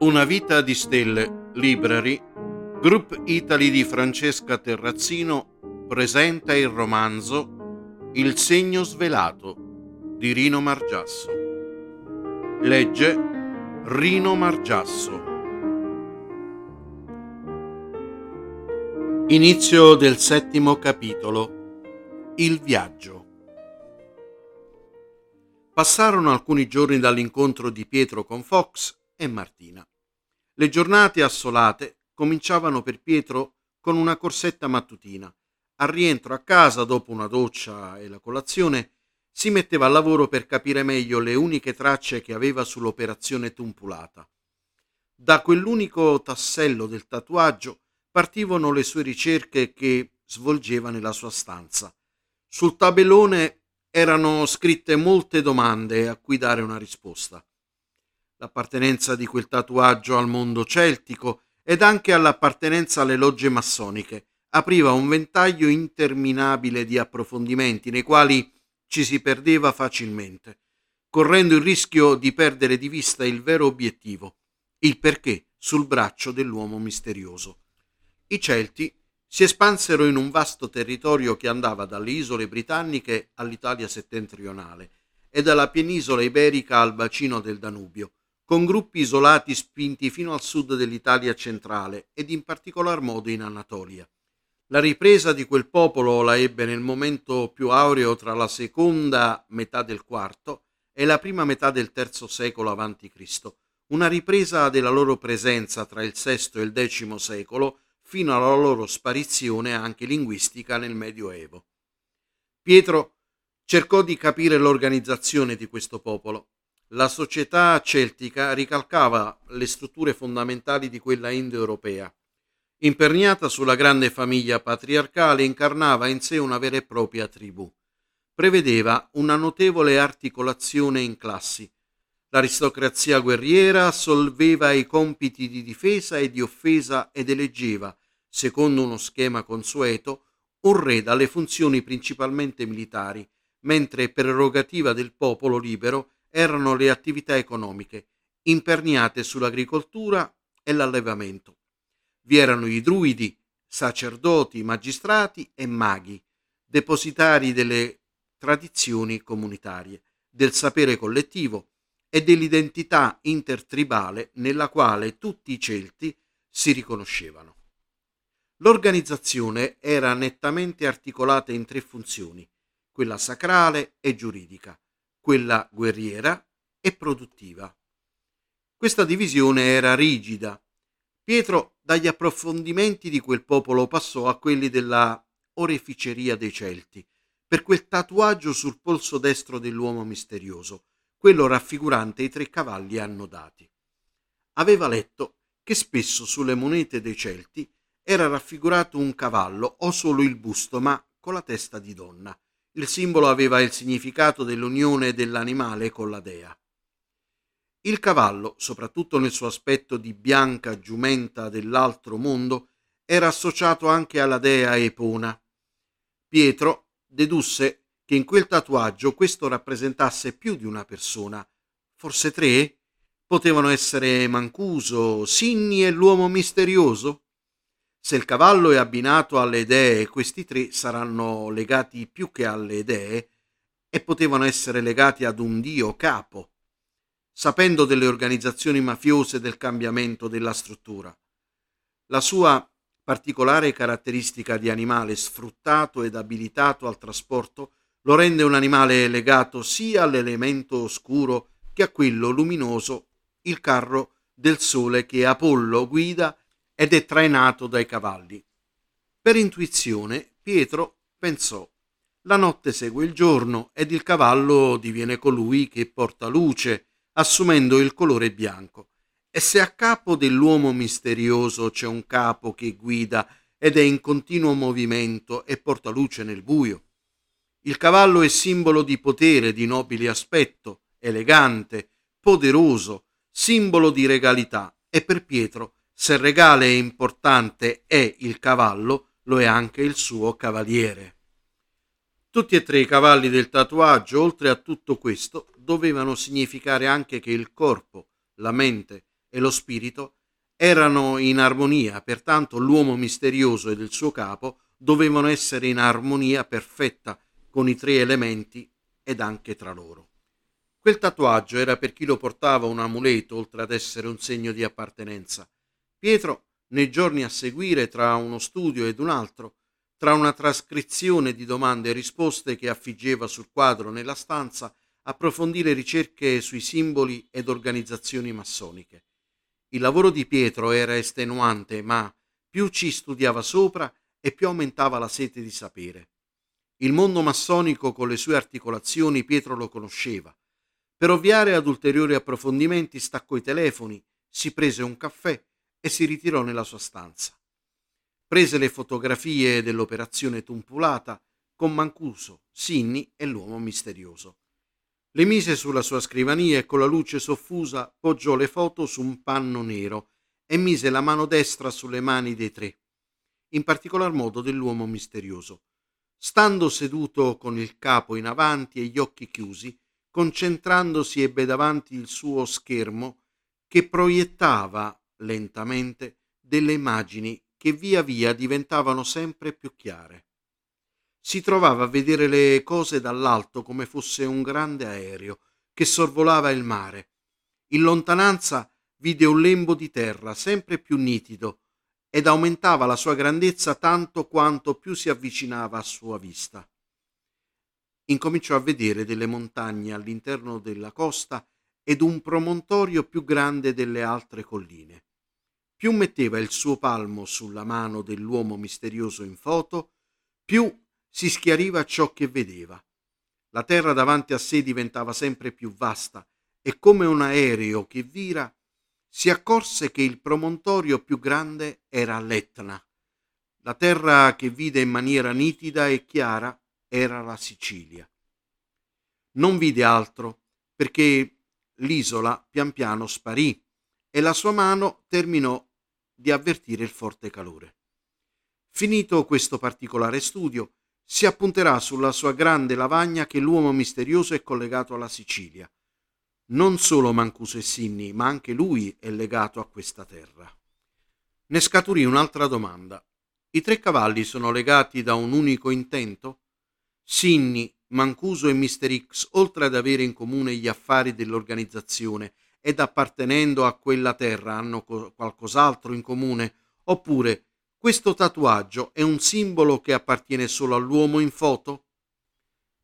Una vita di stelle, Library, Group Italy di Francesca Terrazzino presenta il romanzo Il segno svelato di Rino Margiasso. Legge Rino Margiasso. Inizio del settimo capitolo. Il viaggio. Passarono alcuni giorni dall'incontro di Pietro con Fox e Martina. Le giornate assolate cominciavano per Pietro con una corsetta mattutina. Al rientro a casa, dopo una doccia e la colazione, si metteva al lavoro per capire meglio le uniche tracce che aveva sull'operazione tumpulata. Da quell'unico tassello del tatuaggio partivano le sue ricerche che svolgeva nella sua stanza. Sul tabellone erano scritte molte domande a cui dare una risposta l'appartenenza di quel tatuaggio al mondo celtico ed anche all'appartenenza alle logge massoniche apriva un ventaglio interminabile di approfondimenti nei quali ci si perdeva facilmente, correndo il rischio di perdere di vista il vero obiettivo, il perché sul braccio dell'uomo misterioso. I Celti si espansero in un vasto territorio che andava dalle isole britanniche all'Italia settentrionale e dalla penisola iberica al bacino del Danubio, con gruppi isolati spinti fino al sud dell'Italia centrale ed in particolar modo in Anatolia. La ripresa di quel popolo la ebbe nel momento più aureo tra la seconda metà del IV e la prima metà del III secolo a.C., una ripresa della loro presenza tra il VI e il X secolo fino alla loro sparizione anche linguistica nel Medioevo. Pietro cercò di capire l'organizzazione di questo popolo la società celtica ricalcava le strutture fondamentali di quella indoeuropea. Imperniata sulla grande famiglia patriarcale, incarnava in sé una vera e propria tribù. Prevedeva una notevole articolazione in classi. L'aristocrazia guerriera assolveva i compiti di difesa e di offesa ed eleggeva, secondo uno schema consueto, un re dalle funzioni principalmente militari, mentre prerogativa del popolo libero erano le attività economiche, imperniate sull'agricoltura e l'allevamento. Vi erano i druidi, sacerdoti, magistrati e maghi, depositari delle tradizioni comunitarie, del sapere collettivo e dell'identità intertribale nella quale tutti i Celti si riconoscevano. L'organizzazione era nettamente articolata in tre funzioni, quella sacrale e giuridica, quella guerriera e produttiva. Questa divisione era rigida. Pietro dagli approfondimenti di quel popolo passò a quelli della oreficeria dei Celti, per quel tatuaggio sul polso destro dell'uomo misterioso, quello raffigurante i tre cavalli annodati. Aveva letto che spesso sulle monete dei Celti era raffigurato un cavallo o solo il busto, ma con la testa di donna, il simbolo aveva il significato dell'unione dell'animale con la dea. Il cavallo, soprattutto nel suo aspetto di bianca giumenta dell'altro mondo, era associato anche alla dea Epona. Pietro dedusse che in quel tatuaggio questo rappresentasse più di una persona, forse tre? Potevano essere Mancuso, Sinni e l'uomo misterioso? Se il cavallo è abbinato alle dee, questi tre saranno legati più che alle dee e potevano essere legati ad un dio capo, sapendo delle organizzazioni mafiose del cambiamento della struttura. La sua particolare caratteristica di animale sfruttato ed abilitato al trasporto lo rende un animale legato sia all'elemento oscuro che a quello luminoso, il carro del sole che Apollo guida ed è trainato dai cavalli. Per intuizione Pietro pensò la notte segue il giorno ed il cavallo diviene colui che porta luce, assumendo il colore bianco. E se a capo dell'uomo misterioso c'è un capo che guida ed è in continuo movimento e porta luce nel buio. Il cavallo è simbolo di potere, di nobile aspetto, elegante, poderoso, simbolo di regalità e per Pietro se il regale importante è il cavallo, lo è anche il suo cavaliere. Tutti e tre i cavalli del tatuaggio, oltre a tutto questo, dovevano significare anche che il corpo, la mente e lo spirito erano in armonia, pertanto l'uomo misterioso ed il suo capo dovevano essere in armonia perfetta con i tre elementi ed anche tra loro. Quel tatuaggio era per chi lo portava un amuleto, oltre ad essere un segno di appartenenza. Pietro, nei giorni a seguire, tra uno studio ed un altro, tra una trascrizione di domande e risposte che affiggeva sul quadro nella stanza, approfondì le ricerche sui simboli ed organizzazioni massoniche. Il lavoro di Pietro era estenuante, ma più ci studiava sopra e più aumentava la sete di sapere. Il mondo massonico con le sue articolazioni Pietro lo conosceva. Per ovviare ad ulteriori approfondimenti staccò i telefoni, si prese un caffè e si ritirò nella sua stanza. Prese le fotografie dell'operazione tumpulata con Mancuso, Sinni e l'uomo misterioso. Le mise sulla sua scrivania e con la luce soffusa poggiò le foto su un panno nero e mise la mano destra sulle mani dei tre, in particolar modo dell'uomo misterioso. Stando seduto con il capo in avanti e gli occhi chiusi, concentrandosi ebbe davanti il suo schermo che proiettava lentamente delle immagini che via via diventavano sempre più chiare si trovava a vedere le cose dall'alto come fosse un grande aereo che sorvolava il mare. In lontananza vide un lembo di terra sempre più nitido ed aumentava la sua grandezza tanto quanto più si avvicinava a sua vista. Incominciò a vedere delle montagne all'interno della costa ed un promontorio più grande delle altre colline. Più metteva il suo palmo sulla mano dell'uomo misterioso in foto, più si schiariva ciò che vedeva. La terra davanti a sé diventava sempre più vasta e come un aereo che vira si accorse che il promontorio più grande era l'Etna. La terra che vide in maniera nitida e chiara era la Sicilia. Non vide altro perché l'isola pian piano sparì e la sua mano terminò di avvertire il forte calore. Finito questo particolare studio, si appunterà sulla sua grande lavagna che l'uomo misterioso è collegato alla Sicilia. Non solo Mancuso e Sinni, ma anche lui è legato a questa terra. Ne scaturì un'altra domanda. I tre cavalli sono legati da un unico intento? Sinni, Mancuso e Mister X, oltre ad avere in comune gli affari dell'organizzazione ed appartenendo a quella terra, hanno qualcos'altro in comune? Oppure questo tatuaggio è un simbolo che appartiene solo all'uomo in foto?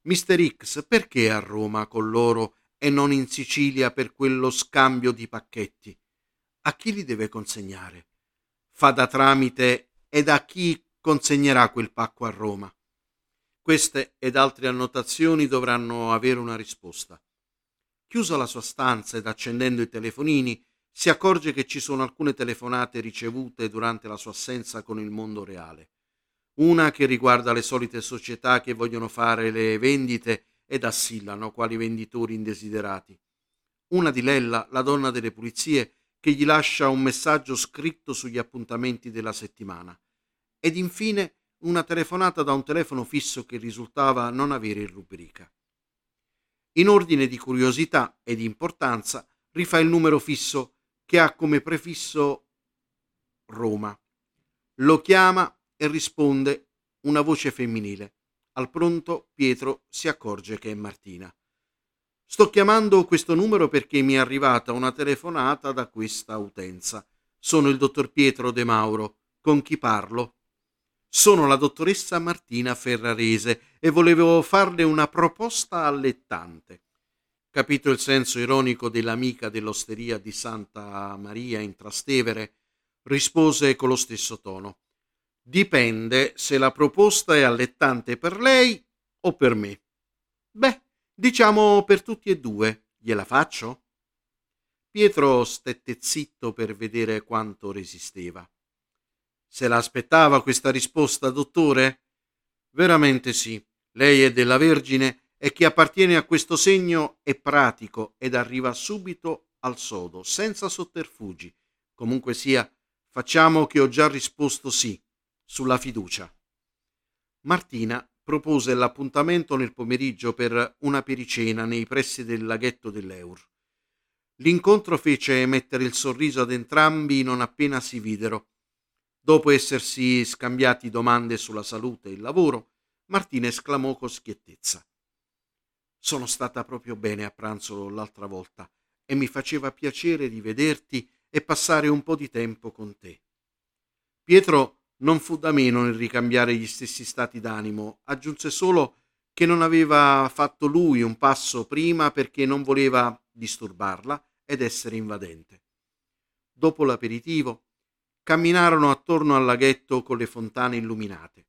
Mister X perché a Roma con loro e non in Sicilia per quello scambio di pacchetti? A chi li deve consegnare? Fa da tramite ed a chi consegnerà quel pacco a Roma? Queste ed altre annotazioni dovranno avere una risposta. Chiusa la sua stanza ed accendendo i telefonini, si accorge che ci sono alcune telefonate ricevute durante la sua assenza con il mondo reale. Una che riguarda le solite società che vogliono fare le vendite ed assillano quali venditori indesiderati. Una di Lella, la donna delle pulizie, che gli lascia un messaggio scritto sugli appuntamenti della settimana. Ed infine una telefonata da un telefono fisso che risultava non avere in rubrica. In ordine di curiosità e di importanza, rifà il numero fisso che ha come prefisso Roma. Lo chiama e risponde una voce femminile. Al pronto Pietro si accorge che è Martina. Sto chiamando questo numero perché mi è arrivata una telefonata da questa utenza. Sono il dottor Pietro De Mauro. Con chi parlo? Sono la dottoressa Martina Ferrarese e volevo farle una proposta allettante. Capito il senso ironico dell'amica dell'osteria di Santa Maria in Trastevere, rispose con lo stesso tono. Dipende se la proposta è allettante per lei o per me. Beh, diciamo per tutti e due. Gliela faccio? Pietro stette zitto per vedere quanto resisteva. Se l'aspettava questa risposta, dottore? Veramente sì. Lei è della Vergine e chi appartiene a questo segno è pratico ed arriva subito al sodo, senza sotterfugi. Comunque sia, facciamo che ho già risposto sì, sulla fiducia. Martina propose l'appuntamento nel pomeriggio per una pericena nei pressi del laghetto dell'Eur. L'incontro fece mettere il sorriso ad entrambi non appena si videro. Dopo essersi scambiati domande sulla salute e il lavoro, Martina esclamò con schiettezza. Sono stata proprio bene a pranzo l'altra volta e mi faceva piacere di vederti e passare un po' di tempo con te. Pietro non fu da meno nel ricambiare gli stessi stati d'animo, aggiunse solo che non aveva fatto lui un passo prima perché non voleva disturbarla ed essere invadente. Dopo l'aperitivo, camminarono attorno al laghetto con le fontane illuminate.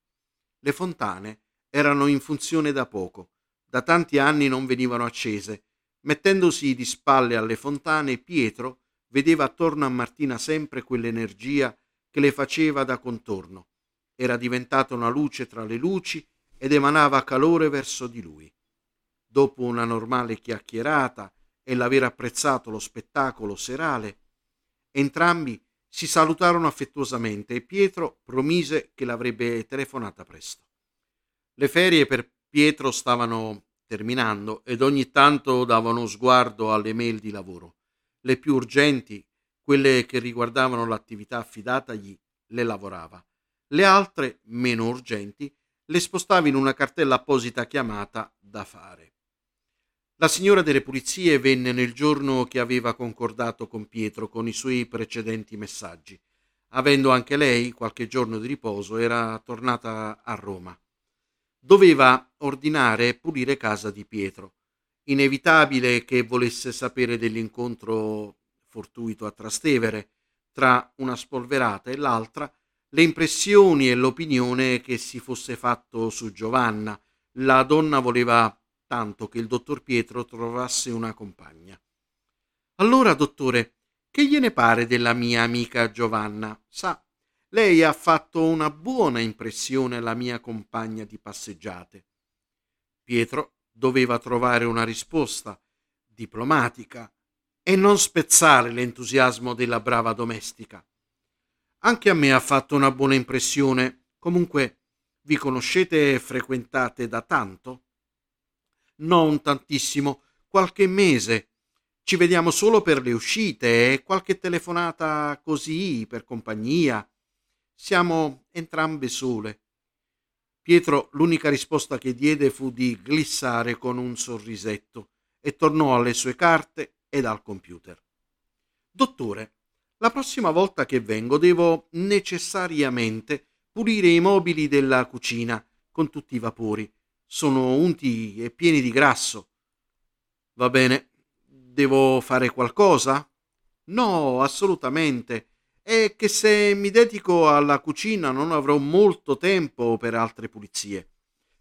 Le fontane erano in funzione da poco, da tanti anni non venivano accese. Mettendosi di spalle alle fontane, Pietro vedeva attorno a Martina sempre quell'energia che le faceva da contorno. Era diventata una luce tra le luci ed emanava calore verso di lui. Dopo una normale chiacchierata e l'aver apprezzato lo spettacolo serale, entrambi si salutarono affettuosamente e Pietro promise che l'avrebbe telefonata presto. Le ferie per Pietro stavano terminando ed ogni tanto dava uno sguardo alle mail di lavoro. Le più urgenti, quelle che riguardavano l'attività affidatagli, le lavorava. Le altre, meno urgenti, le spostava in una cartella apposita chiamata da fare. La signora delle pulizie venne nel giorno che aveva concordato con Pietro con i suoi precedenti messaggi. Avendo anche lei qualche giorno di riposo, era tornata a Roma. Doveva ordinare e pulire casa di Pietro. Inevitabile che volesse sapere dell'incontro fortuito a Trastevere tra una spolverata e l'altra, le impressioni e l'opinione che si fosse fatto su Giovanna. La donna voleva tanto che il dottor Pietro trovasse una compagna. Allora, dottore, che gliene pare della mia amica Giovanna? Sa, lei ha fatto una buona impressione alla mia compagna di passeggiate. Pietro doveva trovare una risposta diplomatica e non spezzare l'entusiasmo della brava domestica. Anche a me ha fatto una buona impressione. Comunque, vi conoscete e frequentate da tanto? Non tantissimo, qualche mese. Ci vediamo solo per le uscite e qualche telefonata così, per compagnia. Siamo entrambe sole. Pietro l'unica risposta che diede fu di glissare con un sorrisetto e tornò alle sue carte ed al computer. Dottore, la prossima volta che vengo devo necessariamente pulire i mobili della cucina con tutti i vapori. Sono unti e pieni di grasso. Va bene. Devo fare qualcosa? No, assolutamente. È che se mi dedico alla cucina non avrò molto tempo per altre pulizie.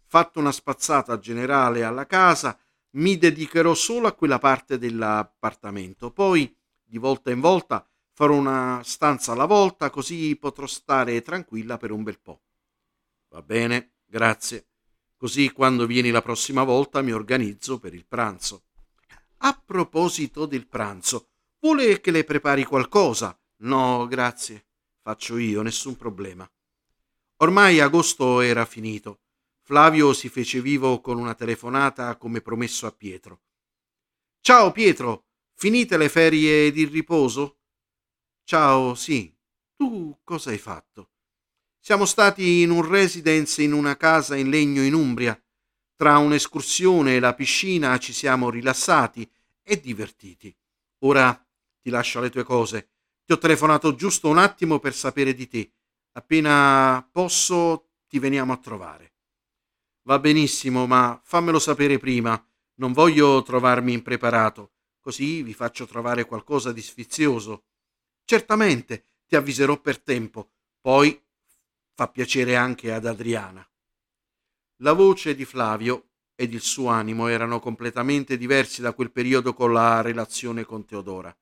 Fatto una spazzata generale alla casa, mi dedicherò solo a quella parte dell'appartamento. Poi, di volta in volta, Farò una stanza alla volta, così potrò stare tranquilla per un bel po'. Va bene, grazie. Così quando vieni la prossima volta mi organizzo per il pranzo. A proposito del pranzo, vuole che le prepari qualcosa? No, grazie. Faccio io, nessun problema. Ormai agosto era finito. Flavio si fece vivo con una telefonata come promesso a Pietro. Ciao Pietro, finite le ferie di riposo? Ciao, sì. Tu cosa hai fatto? Siamo stati in un residence in una casa in legno in Umbria. Tra un'escursione e la piscina ci siamo rilassati e divertiti. Ora ti lascio le tue cose. Ti ho telefonato giusto un attimo per sapere di te. Appena posso ti veniamo a trovare. Va benissimo, ma fammelo sapere prima. Non voglio trovarmi impreparato. Così vi faccio trovare qualcosa di sfizioso. Certamente ti avviserò per tempo, poi fa piacere anche ad Adriana. La voce di Flavio ed il suo animo erano completamente diversi da quel periodo con la relazione con Teodora.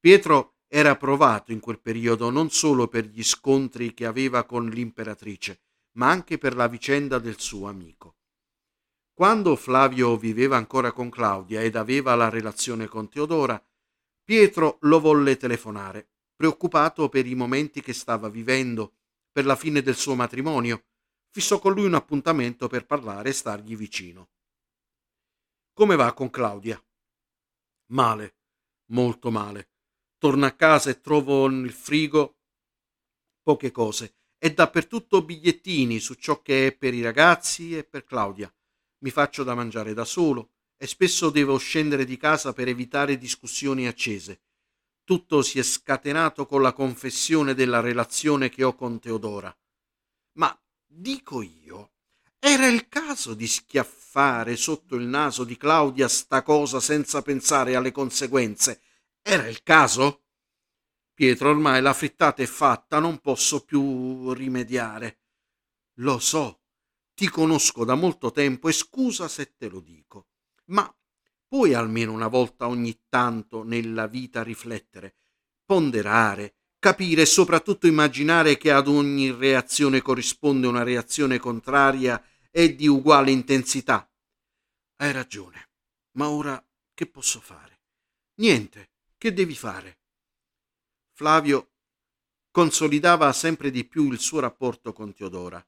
Pietro era provato in quel periodo non solo per gli scontri che aveva con l'imperatrice, ma anche per la vicenda del suo amico. Quando Flavio viveva ancora con Claudia ed aveva la relazione con Teodora, Pietro lo volle telefonare, preoccupato per i momenti che stava vivendo, per la fine del suo matrimonio. Fissò con lui un appuntamento per parlare e stargli vicino. Come va con Claudia? Male, molto male. Torno a casa e trovo nel frigo poche cose e dappertutto bigliettini su ciò che è per i ragazzi e per Claudia. Mi faccio da mangiare da solo e spesso devo scendere di casa per evitare discussioni accese. Tutto si è scatenato con la confessione della relazione che ho con Teodora. Ma dico io, era il caso di schiaffare sotto il naso di Claudia sta cosa senza pensare alle conseguenze. Era il caso? Pietro, ormai la frittata è fatta, non posso più rimediare. Lo so, ti conosco da molto tempo e scusa se te lo dico, ma puoi almeno una volta ogni tanto nella vita riflettere, ponderare, capire e soprattutto immaginare che ad ogni reazione corrisponde una reazione contraria e di uguale intensità. Hai ragione, ma ora che posso fare? Niente, che devi fare? Flavio consolidava sempre di più il suo rapporto con Teodora.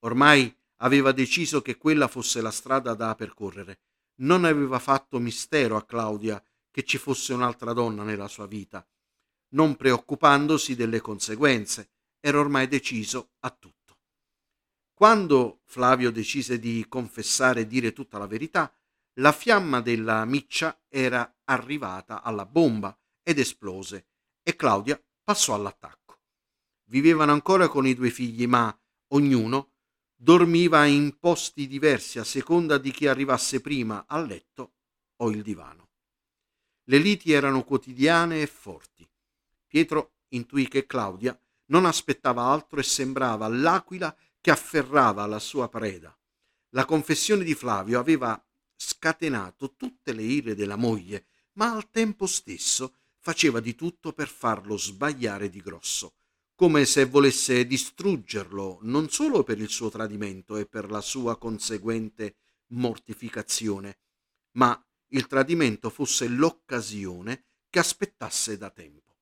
Ormai aveva deciso che quella fosse la strada da percorrere. Non aveva fatto mistero a Claudia che ci fosse un'altra donna nella sua vita, non preoccupandosi delle conseguenze. Era ormai deciso a tutto. Quando Flavio decise di confessare e dire tutta la verità, la fiamma della miccia era arrivata alla bomba ed esplose e Claudia passò all'attacco. Vivevano ancora con i due figli, ma ognuno dormiva in posti diversi a seconda di chi arrivasse prima al letto o il divano. Le liti erano quotidiane e forti. Pietro intuì che Claudia non aspettava altro e sembrava l'aquila che afferrava la sua preda. La confessione di Flavio aveva scatenato tutte le ire della moglie, ma al tempo stesso faceva di tutto per farlo sbagliare di grosso, come se volesse distruggerlo non solo per il suo tradimento e per la sua conseguente mortificazione, ma il tradimento fosse l'occasione che aspettasse da tempo.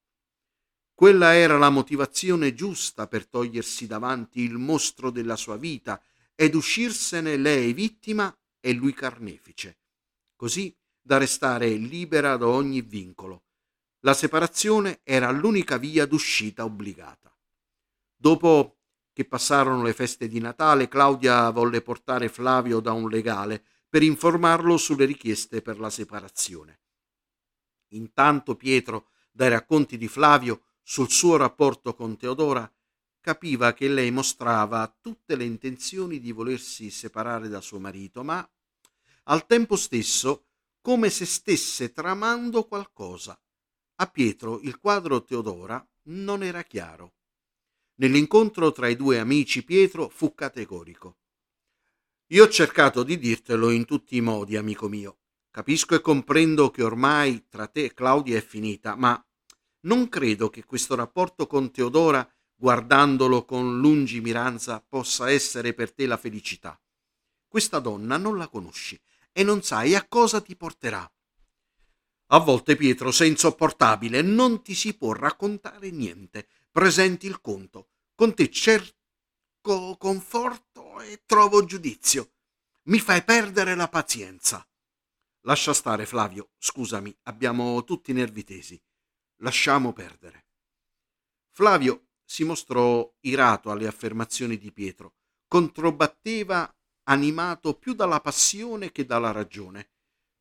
Quella era la motivazione giusta per togliersi davanti il mostro della sua vita ed uscirsene lei vittima e lui carnefice, così da restare libera da ogni vincolo, la separazione era l'unica via d'uscita obbligata. Dopo che passarono le feste di Natale, Claudia volle portare Flavio da un legale per informarlo sulle richieste per la separazione. Intanto Pietro, dai racconti di Flavio sul suo rapporto con Teodora, capiva che lei mostrava tutte le intenzioni di volersi separare da suo marito, ma al tempo stesso come se stesse tramando qualcosa a Pietro il quadro Teodora non era chiaro. Nell'incontro tra i due amici Pietro fu categorico. Io ho cercato di dirtelo in tutti i modi, amico mio. Capisco e comprendo che ormai tra te e Claudia è finita, ma non credo che questo rapporto con Teodora, guardandolo con lungimiranza, possa essere per te la felicità. Questa donna non la conosci e non sai a cosa ti porterà. A volte, Pietro, sei insopportabile, non ti si può raccontare niente. Presenti il conto. Con te cerco conforto e trovo giudizio. Mi fai perdere la pazienza. Lascia stare, Flavio. Scusami, abbiamo tutti i nervi tesi. Lasciamo perdere. Flavio si mostrò irato alle affermazioni di Pietro. Controbatteva animato più dalla passione che dalla ragione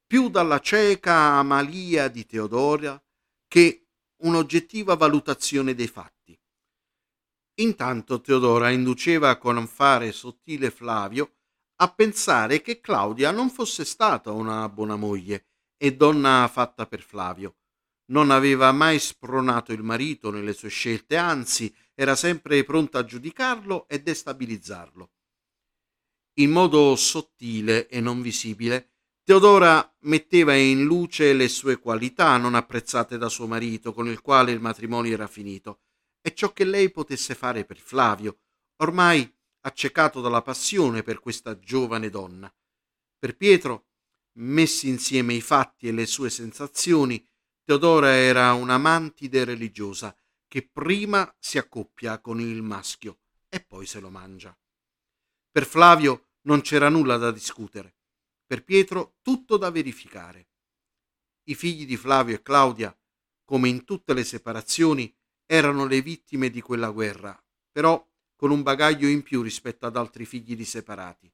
più dalla cieca amalia di Teodora che un'oggettiva valutazione dei fatti. Intanto Teodora induceva con fare sottile Flavio a pensare che Claudia non fosse stata una buona moglie e donna fatta per Flavio. Non aveva mai spronato il marito nelle sue scelte, anzi era sempre pronta a giudicarlo e destabilizzarlo. In modo sottile e non visibile, Teodora metteva in luce le sue qualità non apprezzate da suo marito, con il quale il matrimonio era finito, e ciò che lei potesse fare per Flavio, ormai accecato dalla passione per questa giovane donna. Per Pietro, messi insieme i fatti e le sue sensazioni, Teodora era una mantide religiosa che prima si accoppia con il maschio e poi se lo mangia. Per Flavio non c'era nulla da discutere. Per Pietro tutto da verificare. I figli di Flavio e Claudia come in tutte le separazioni, erano le vittime di quella guerra, però con un bagaglio in più rispetto ad altri figli di separati,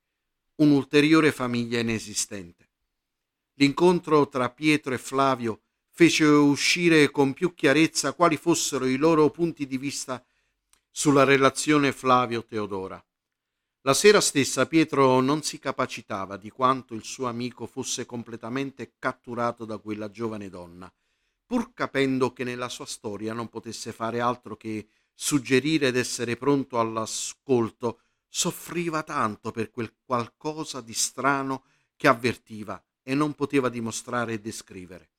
un'ulteriore famiglia inesistente. L'incontro tra Pietro e Flavio fece uscire con più chiarezza quali fossero i loro punti di vista sulla relazione Flavio-Teodora. La sera stessa Pietro non si capacitava di quanto il suo amico fosse completamente catturato da quella giovane donna, pur capendo che nella sua storia non potesse fare altro che suggerire d'essere pronto all'ascolto, soffriva tanto per quel qualcosa di strano che avvertiva e non poteva dimostrare e descrivere.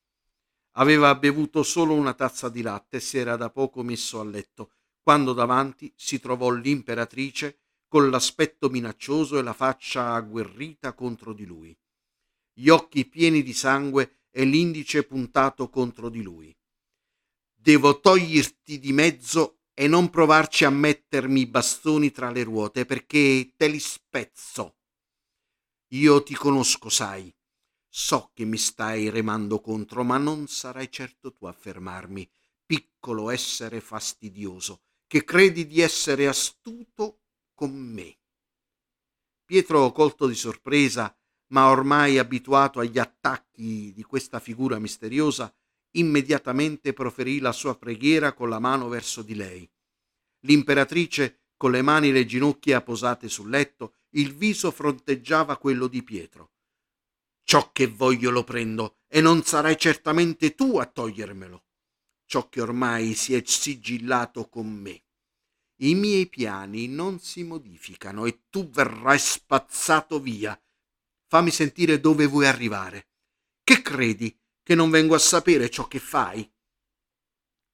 Aveva bevuto solo una tazza di latte e si era da poco messo a letto, quando davanti si trovò l'imperatrice con l'aspetto minaccioso e la faccia agguerrita contro di lui, gli occhi pieni di sangue e l'indice puntato contro di lui. Devo toglierti di mezzo e non provarci a mettermi i bastoni tra le ruote perché te li spezzo. Io ti conosco, sai. So che mi stai remando contro, ma non sarai certo tu a fermarmi, piccolo essere fastidioso, che credi di essere astuto con me. Pietro, colto di sorpresa, ma ormai abituato agli attacchi di questa figura misteriosa, immediatamente proferì la sua preghiera con la mano verso di lei. L'imperatrice, con le mani e le ginocchia posate sul letto, il viso fronteggiava quello di Pietro. Ciò che voglio lo prendo e non sarai certamente tu a togliermelo. Ciò che ormai si è sigillato con me. I miei piani non si modificano e tu verrai spazzato via. Fammi sentire dove vuoi arrivare. Che credi che non vengo a sapere ciò che fai?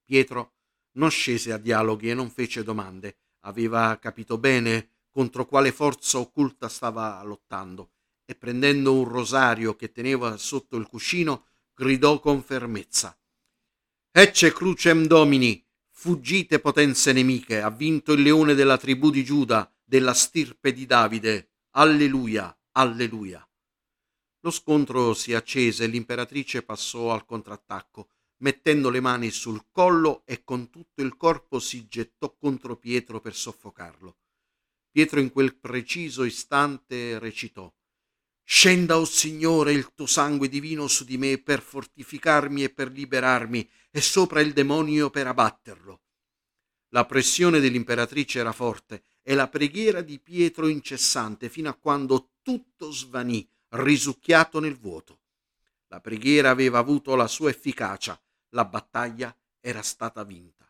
Pietro non scese a dialoghi e non fece domande. Aveva capito bene contro quale forza occulta stava lottando e prendendo un rosario che teneva sotto il cuscino gridò con fermezza Ecce crucem domini Fuggite potenze nemiche, ha vinto il leone della tribù di Giuda, della stirpe di Davide. Alleluia, alleluia. Lo scontro si accese e l'imperatrice passò al contrattacco, mettendo le mani sul collo e con tutto il corpo si gettò contro Pietro per soffocarlo. Pietro in quel preciso istante recitò Scenda, o oh Signore, il tuo sangue divino su di me per fortificarmi e per liberarmi e sopra il demonio per abbatterlo. La pressione dell'imperatrice era forte e la preghiera di Pietro incessante fino a quando tutto svanì, risucchiato nel vuoto. La preghiera aveva avuto la sua efficacia, la battaglia era stata vinta.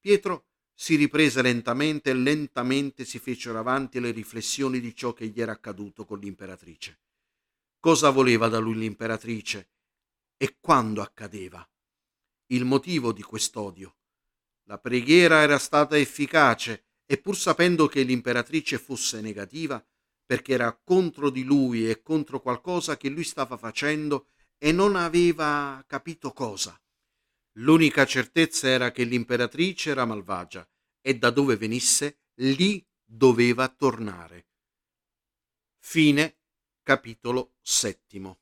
Pietro si riprese lentamente e lentamente si fecero avanti le riflessioni di ciò che gli era accaduto con l'imperatrice. Cosa voleva da lui l'imperatrice e quando accadeva? il motivo di quest'odio. La preghiera era stata efficace e pur sapendo che l'imperatrice fosse negativa, perché era contro di lui e contro qualcosa che lui stava facendo e non aveva capito cosa. L'unica certezza era che l'imperatrice era malvagia e da dove venisse lì doveva tornare. Fine capitolo settimo.